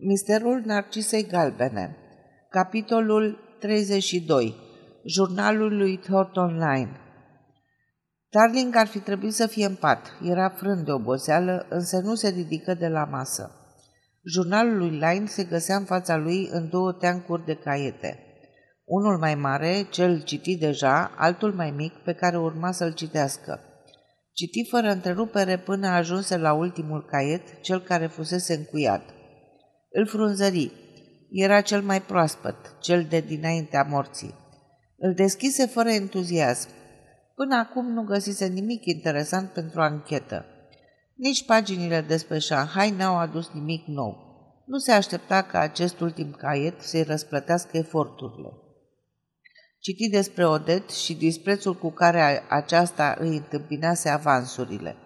Misterul Narcisei Galbene Capitolul 32 Jurnalul lui Thornton Line Darling ar fi trebuit să fie în pat. Era frânt de oboseală, însă nu se ridică de la masă. Jurnalul lui Line se găsea în fața lui în două teancuri de caiete. Unul mai mare, cel citit deja, altul mai mic, pe care urma să-l citească. Citi fără întrerupere până ajunse la ultimul caiet, cel care fusese încuiat. Îl frunzări. Era cel mai proaspăt, cel de dinaintea morții. Îl deschise fără entuziasm. Până acum nu găsise nimic interesant pentru anchetă. Nici paginile despre Shanghai n-au adus nimic nou. Nu se aștepta ca acest ultim caiet să-i răsplătească eforturile. Citi despre Odet și disprețul cu care aceasta îi întâmpinase avansurile.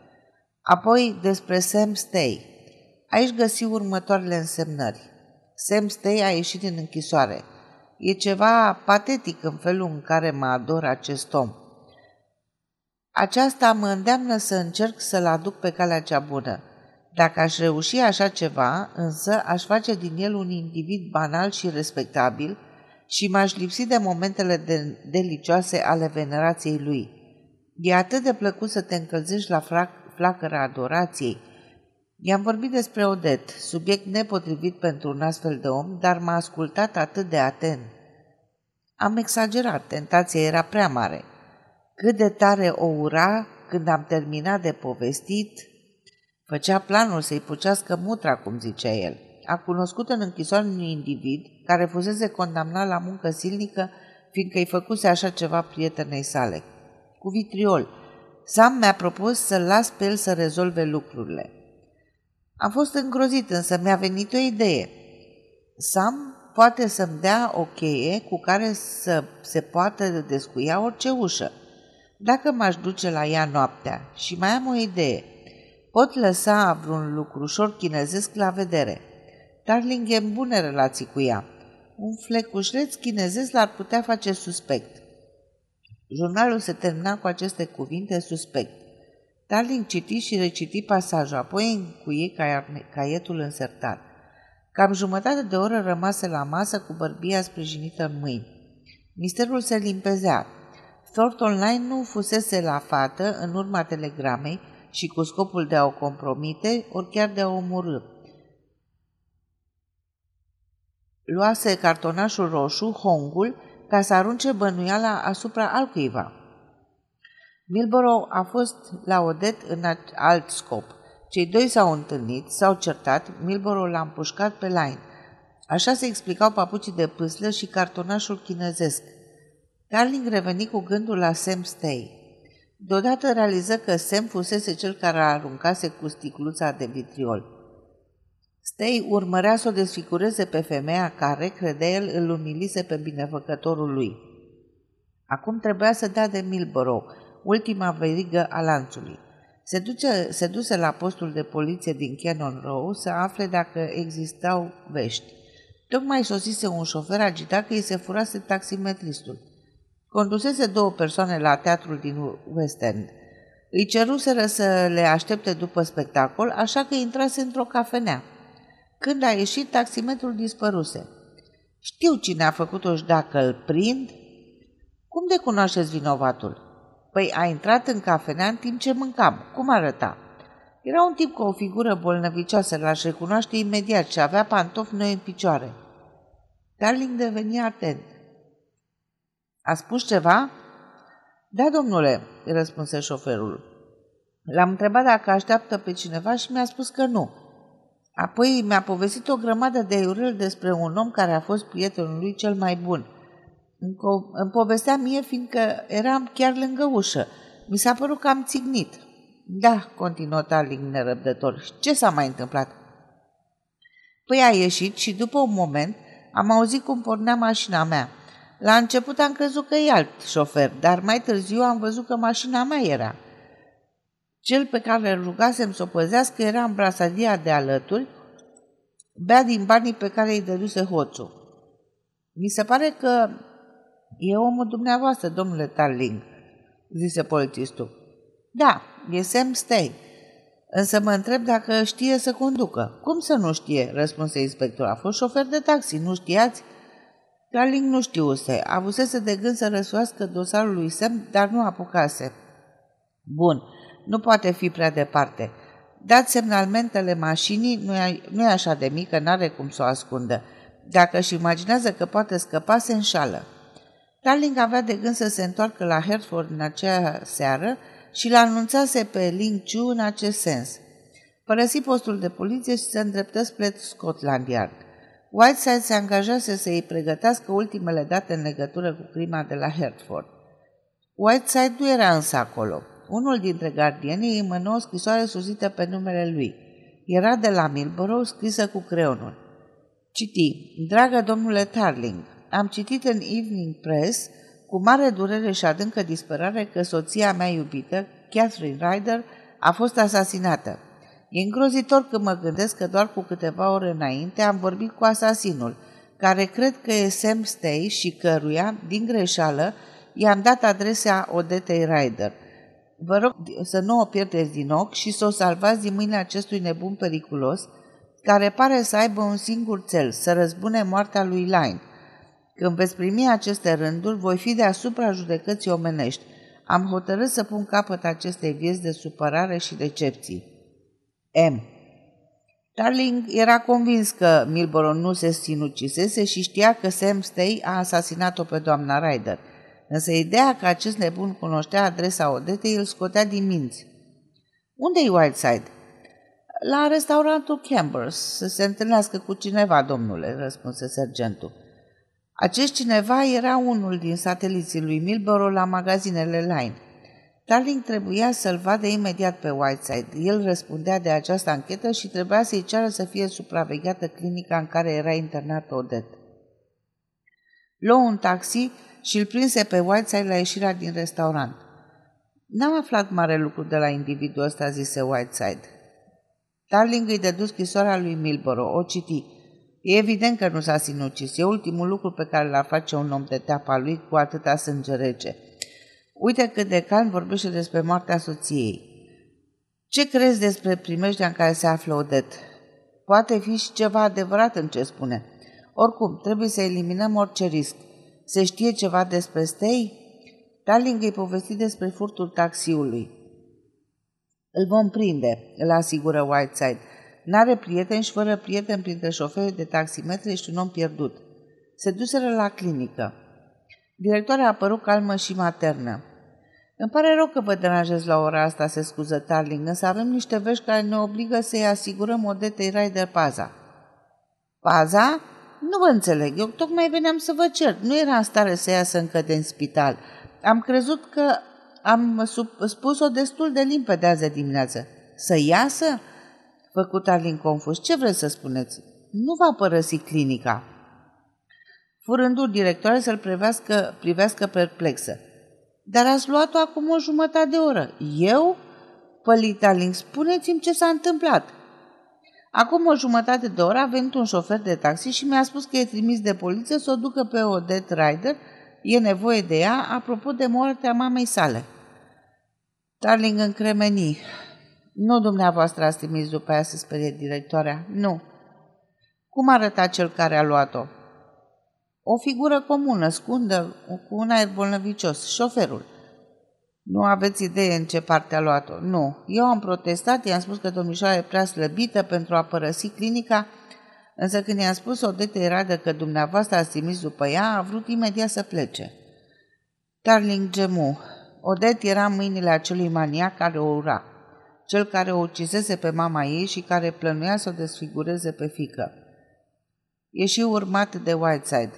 Apoi despre Sam Stay. Aici găsi următoarele însemnări. Sam Stay a ieșit din închisoare. E ceva patetic în felul în care mă ador acest om. Aceasta mă îndeamnă să încerc să-l aduc pe calea cea bună. Dacă aș reuși așa ceva, însă aș face din el un individ banal și respectabil și m-aș lipsi de momentele de- delicioase ale venerației lui. E atât de plăcut să te încălzești la frac- flacăra adorației. I-am vorbit despre Odet, subiect nepotrivit pentru un astfel de om, dar m-a ascultat atât de atent. Am exagerat, tentația era prea mare – cât de tare o ura când am terminat de povestit, făcea planul să-i pucească mutra, cum zicea el. A cunoscut în închisoare un individ care fusese condamnat la muncă silnică fiindcă îi făcuse așa ceva prietenei sale. Cu vitriol. Sam mi-a propus să-l las pe el să rezolve lucrurile. Am fost îngrozit, însă mi-a venit o idee. Sam poate să-mi dea o cheie cu care să se poată descuia orice ușă. Dacă m-aș duce la ea noaptea și mai am o idee, pot lăsa vreun lucrușor chinezesc la vedere. Darling e în bune relații cu ea. Un flecușleț chinezesc l-ar putea face suspect. Jurnalul se termina cu aceste cuvinte suspect. Darling citi și reciti pasajul, apoi încuie caietul însertat. Cam jumătate de oră rămase la masă cu bărbia sprijinită în mâini. Misterul se limpezea. Thornton Line nu fusese la fată în urma telegramei și cu scopul de a o compromite, ori chiar de a o omorâ. Luase cartonașul roșu, hongul, ca să arunce bănuiala asupra altcuiva. Milborough a fost la Odet în alt scop. Cei doi s-au întâlnit, s-au certat, Milborough l-a împușcat pe Line. Așa se explicau papucii de pâslă și cartonașul chinezesc – Darling reveni cu gândul la Sam Stay. Deodată realiză că Sam fusese cel care a aruncase cu sticluța de vitriol. Stay urmărea să o desfigureze pe femeia care, crede el, îl umilise pe binefăcătorul lui. Acum trebuia să dea de Milborough, ultima verigă a lanțului. Se, duce, se duse la postul de poliție din Cannon Row să afle dacă existau vești. Tocmai sosise un șofer agitat că îi se furase taximetristul. Condusese două persoane la teatrul din West End. Îi ceruseră să le aștepte după spectacol, așa că intrase într-o cafenea. Când a ieșit, taximetrul dispăruse. Știu cine a făcut-o și dacă îl prind. Cum de cunoașteți vinovatul? Păi a intrat în cafenea în timp ce mâncam. Cum arăta? Era un tip cu o figură bolnăvicioasă, l-aș recunoaște imediat și avea pantofi noi în picioare. Darling deveni atent. A spus ceva?" Da, domnule," răspunse șoferul. L-am întrebat dacă așteaptă pe cineva și mi-a spus că nu. Apoi mi-a povestit o grămadă de iurel despre un om care a fost prietenul lui cel mai bun. Îmi povestea mie fiindcă eram chiar lângă ușă. Mi s-a părut că am țignit. Da, continuă Tarling nerăbdător. Ce s-a mai întâmplat? Păi a ieșit și după un moment am auzit cum pornea mașina mea. La început am crezut că e alt șofer, dar mai târziu am văzut că mașina mea era. Cel pe care îl rugasem să o păzească era în brasadia de alături, bea din banii pe care îi dăduse hoțul. Mi se pare că e omul dumneavoastră, domnule Tarling, zise polițistul. Da, e Sam Stay. Însă mă întreb dacă știe să conducă. Cum să nu știe? răspunse inspectorul. A fost șofer de taxi, nu știați? Darling nu știuse. Avusese de gând să răsuiască dosarul lui Sam, dar nu apucase. Bun, nu poate fi prea departe. Dați semnalmentele mașinii, nu e, nu e așa de mică, n-are cum să o ascundă. Dacă își imaginează că poate scăpa, se înșală. Darling avea de gând să se întoarcă la Hertford în acea seară și l anunțase pe Ling Chu în acest sens. Părăsi postul de poliție și se îndreptă spre Scotland Yard. Whiteside se angajase să îi pregătească ultimele date în legătură cu crima de la Hertford. Whiteside nu era însă acolo. Unul dintre gardienii îi mână o scrisoare suzită pe numele lui. Era de la Milborough scrisă cu creionul. Citi, dragă domnule Tarling, am citit în Evening Press cu mare durere și adâncă disperare că soția mea iubită, Catherine Ryder, a fost asasinată. E îngrozitor că mă gândesc că doar cu câteva ore înainte am vorbit cu asasinul, care cred că e Sam Stay și căruia, din greșeală, i-am dat adresa Odetei Ryder. Vă rog să nu o pierdeți din ochi și să o salvați din mâinile acestui nebun periculos, care pare să aibă un singur cel, să răzbune moartea lui Line. Când veți primi aceste rânduri, voi fi deasupra judecății omenești. Am hotărât să pun capăt acestei vieți de supărare și decepții. M. Darling era convins că Milborough nu se sinucisese și știa că Sam Stay a asasinat-o pe doamna Ryder. Însă ideea că acest nebun cunoștea adresa Odetei îl scotea din minți. Unde-i Whiteside? La restaurantul Campbell's, să se întâlnească cu cineva, domnule, răspunse sergentul. Acest cineva era unul din sateliții lui Milborough la magazinele Line. Darling trebuia să-l vadă imediat pe Whiteside. El răspundea de această anchetă și trebuia să-i ceară să fie supravegheată clinica în care era internat Odet. Luă un taxi și îl prinse pe Whiteside la ieșirea din restaurant. N-am aflat mare lucru de la individul ăsta, zise Whiteside. Darling îi dădu scrisoarea lui Milborough, o citi. E evident că nu s-a sinucis. E ultimul lucru pe care l-ar face un om de teapa lui cu atâta sânge rece. Uite cât de calm vorbește despre moartea soției. Ce crezi despre primejdea în care se află Odet? Poate fi și ceva adevărat în ce spune. Oricum, trebuie să eliminăm orice risc. Se știe ceva despre Stei? Darling îi povesti despre furtul taxiului. Îl vom prinde, îl asigură Whiteside. N-are prieteni și fără prieteni printre șoferii de taximetre ești un om pierdut. Se duseră la clinică. Directoarea a apărut calmă și maternă. Îmi pare rău că vă deranjez la ora asta, se scuză Tarling, însă avem niște vești care ne obligă să-i asigurăm Odetei Ryder paza. Paza? Nu vă înțeleg, eu tocmai veneam să vă cer. Nu era în stare să iasă încă din spital. Am crezut că am spus-o destul de limpede azi dimineață. Să iasă? Făcut Arlin confuz. Ce vreți să spuneți? Nu va părăsi clinica. Furându directoare să-l privească, privească perplexă. Dar ați luat-o acum o jumătate de oră. Eu? Pălit Arlin, spuneți-mi ce s-a întâmplat. Acum o jumătate de oră a venit un șofer de taxi și mi-a spus că e trimis de poliție să o ducă pe Odette Rider, e nevoie de ea, apropo de moartea mamei sale. Darling încremeni. Nu dumneavoastră ați trimis după aia să sperie directoarea. Nu. Cum arăta cel care a luat-o? O figură comună, scundă, cu un aer bolnăvicios, șoferul. Nu aveți idee în ce parte a luat-o. Nu. Eu am protestat, i-am spus că domnișoara e prea slăbită pentru a părăsi clinica, însă când i-am spus Odete Radă că dumneavoastră ați trimis după ea, a vrut imediat să plece. Darling gemu. Odet era în mâinile acelui maniac care o ura, cel care o ucisese pe mama ei și care plănuia să o desfigureze pe fică. E și urmat de Whiteside.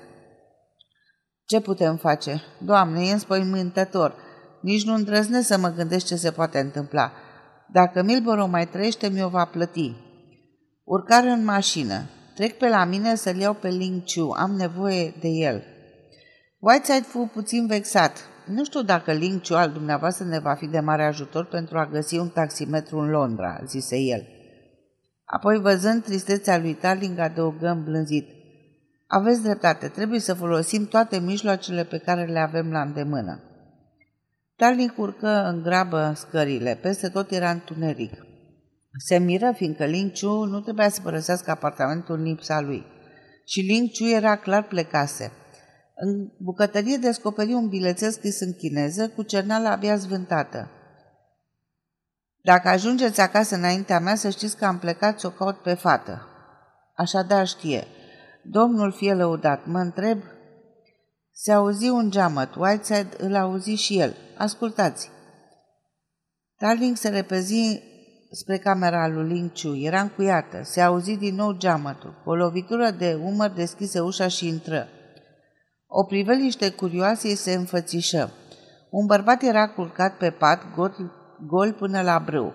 Ce putem face? Doamne, e înspăimântător. Nici nu îndrăznesc să mă gândesc ce se poate întâmpla. Dacă Milboro mai trăiește, mi-o va plăti. Urcare în mașină. Trec pe la mine să-l iau pe Ling Chu. Am nevoie de el. Whiteside fu puțin vexat. Nu știu dacă Ling Chu al dumneavoastră ne va fi de mare ajutor pentru a găsi un taximetru în Londra, zise el. Apoi, văzând tristețea lui Tarling, adăugă îmblânzit. Aveți dreptate, trebuie să folosim toate mijloacele pe care le avem la îndemână. Tarling urcă în grabă scările, peste tot era întuneric. Se miră fiindcă Ling Chu nu trebuia să părăsească apartamentul în lipsa lui. Și Ling Chu era clar plecase. În bucătărie descoperi un bilețel scris în chineză cu cerneala abia zvântată. Dacă ajungeți acasă înaintea mea, să știți că am plecat să o caut pe fată. Așadar știe. Domnul fie lăudat, mă întreb... Se auzi un geamăt. Whiteside îl auzi și el. Ascultați. Darling se repezi spre camera lui Ling Chu. Era încuiată. Se auzi din nou geamătul. O lovitură de umăr deschise ușa și intră. O priveliște curioasă se înfățișă. Un bărbat era culcat pe pat, gol, gol până la brâu.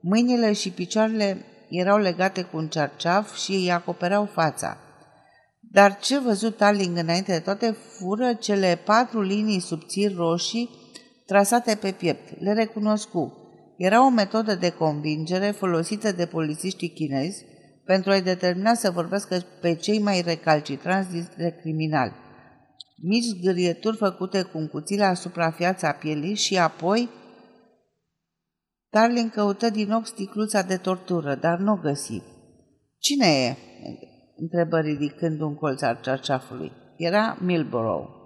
Mâinile și picioarele erau legate cu un cerceaf și îi acopereau fața. Dar ce văzut Tarling înainte de toate fură cele patru linii subțiri roșii trasate pe piept. Le recunoscu. Era o metodă de convingere folosită de polițiștii chinezi pentru a-i determina să vorbească pe cei mai recalcitranți dintre criminali. Mici zgârieturi făcute cu un cuțit asupra fiața pielii și apoi Tarling căută din ochi sticluța de tortură, dar nu o găsi. Cine e?" întrebă ridicând un colț al cerceafului. Era Milborough.